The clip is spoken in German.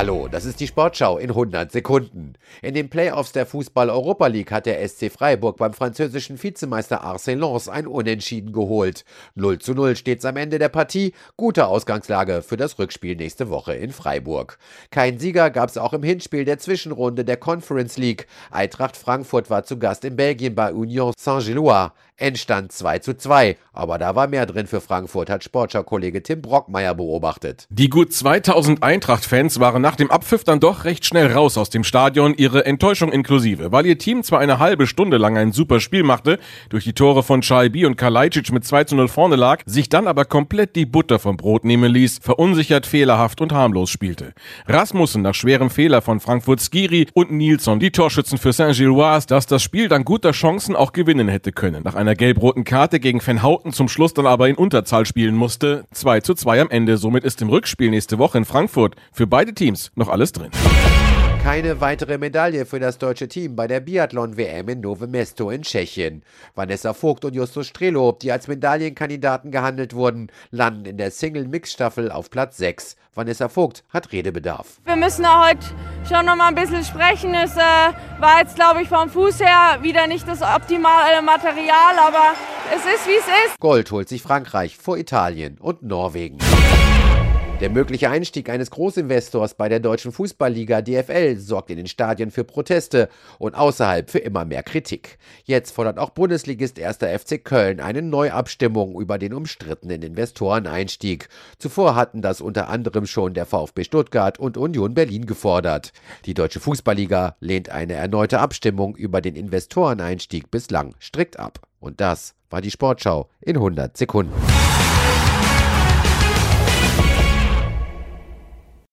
Hallo, das ist die Sportschau in 100 Sekunden. In den Playoffs der Fußball-Europa League hat der SC Freiburg beim französischen Vizemeister Arcelons ein Unentschieden geholt. 0 zu 0 steht's am Ende der Partie. Gute Ausgangslage für das Rückspiel nächste Woche in Freiburg. Kein Sieger gab's auch im Hinspiel der Zwischenrunde der Conference League. Eintracht Frankfurt war zu Gast in Belgien bei Union Saint-Gilloise. Endstand 2 zu 2. Aber da war mehr drin für Frankfurt, hat Sportschau-Kollege Tim Brockmeier beobachtet. Die gut 2000 Eintracht-Fans waren nach dem Abpfiff dann doch recht schnell raus aus dem Stadion, ihre Enttäuschung inklusive. Weil ihr Team zwar eine halbe Stunde lang ein super Spiel machte, durch die Tore von Scheibi und Kalajdzic mit 2 zu 0 vorne lag, sich dann aber komplett die Butter vom Brot nehmen ließ, verunsichert, fehlerhaft und harmlos spielte. Rasmussen nach schwerem Fehler von Frankfurt Skiri und Nilsson, die Torschützen für Saint-Gilloise, dass das Spiel dann guter Chancen auch gewinnen hätte können. Nach einer einer gelb-roten Karte gegen Van Houten zum Schluss dann aber in Unterzahl spielen musste. 2 zu 2 am Ende. Somit ist im Rückspiel nächste Woche in Frankfurt für beide Teams noch alles drin. Keine weitere Medaille für das deutsche Team bei der Biathlon-WM in Nove Mesto in Tschechien. Vanessa Vogt und Justus Strelo, die als Medaillenkandidaten gehandelt wurden, landen in der Single-Mix-Staffel auf Platz 6. Vanessa Vogt hat Redebedarf. Wir müssen da heute schon noch mal ein bisschen sprechen. Es äh, war jetzt, glaube ich, vom Fuß her wieder nicht das optimale Material, aber es ist, wie es ist. Gold holt sich Frankreich vor Italien und Norwegen. Der mögliche Einstieg eines Großinvestors bei der deutschen Fußballliga DFL sorgt in den Stadien für Proteste und außerhalb für immer mehr Kritik. Jetzt fordert auch Bundesligist 1. FC Köln eine Neuabstimmung über den umstrittenen Investoreneinstieg. Zuvor hatten das unter anderem schon der VfB Stuttgart und Union Berlin gefordert. Die deutsche Fußballliga lehnt eine erneute Abstimmung über den Investoreneinstieg bislang strikt ab. Und das war die Sportschau in 100 Sekunden.